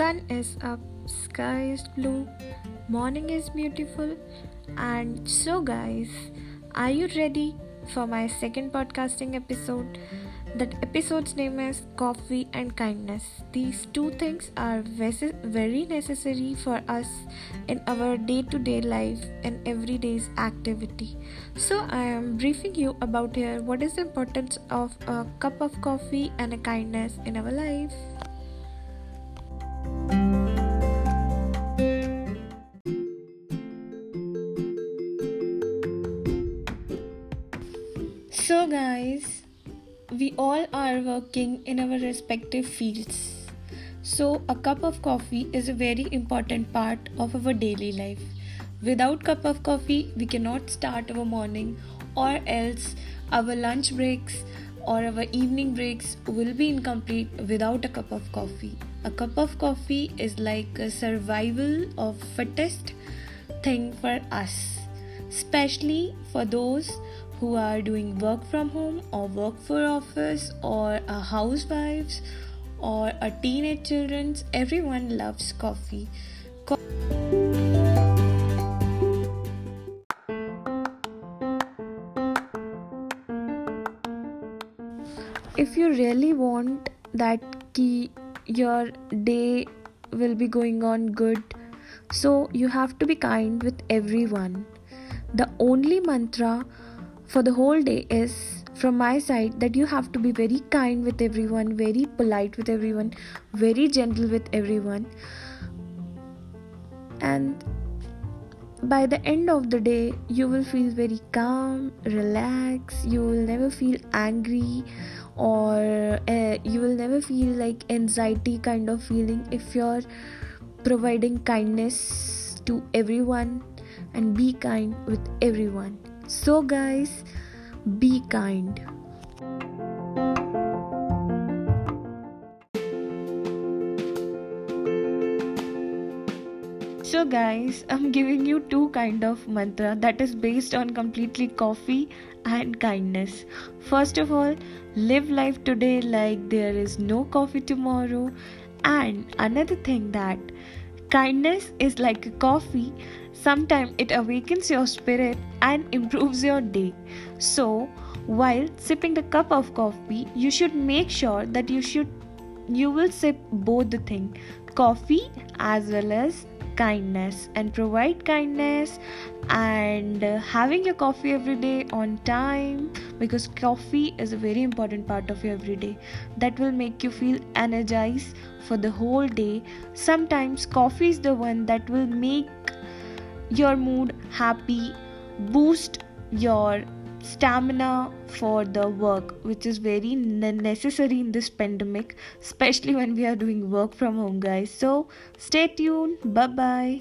sun is up, sky is blue, morning is beautiful. And so, guys, are you ready for my second podcasting episode? That episode's name is Coffee and Kindness. These two things are very necessary for us in our day to day life and everyday's activity. So, I am briefing you about here what is the importance of a cup of coffee and a kindness in our life. So, guys, we all are working in our respective fields. So, a cup of coffee is a very important part of our daily life. Without a cup of coffee, we cannot start our morning or else our lunch breaks or our evening breaks will be incomplete without a cup of coffee. A cup of coffee is like a survival of fittest thing for us, especially for those who are doing work from home or work for office or a housewives or a teenage children everyone loves coffee. Co- if you really want that key your day will be going on good so you have to be kind with everyone. The only mantra for the whole day is from my side that you have to be very kind with everyone, very polite with everyone, very gentle with everyone. And by the end of the day, you will feel very calm, relaxed, you will never feel angry or uh, you will never feel like anxiety kind of feeling if you're providing kindness to everyone and be kind with everyone so, guys, be kind. So guys, I'm giving you two kind of mantra that is based on completely coffee and kindness. First of all, live life today like there is no coffee tomorrow. And another thing that kindness is like a coffee Sometimes it awakens your spirit and improves your day. So, while sipping the cup of coffee, you should make sure that you should you will sip both the thing coffee as well as kindness and provide kindness and uh, having your coffee every day on time because coffee is a very important part of your everyday that will make you feel energized for the whole day. Sometimes coffee is the one that will make your mood happy, boost your stamina for the work, which is very necessary in this pandemic, especially when we are doing work from home, guys. So, stay tuned. Bye bye.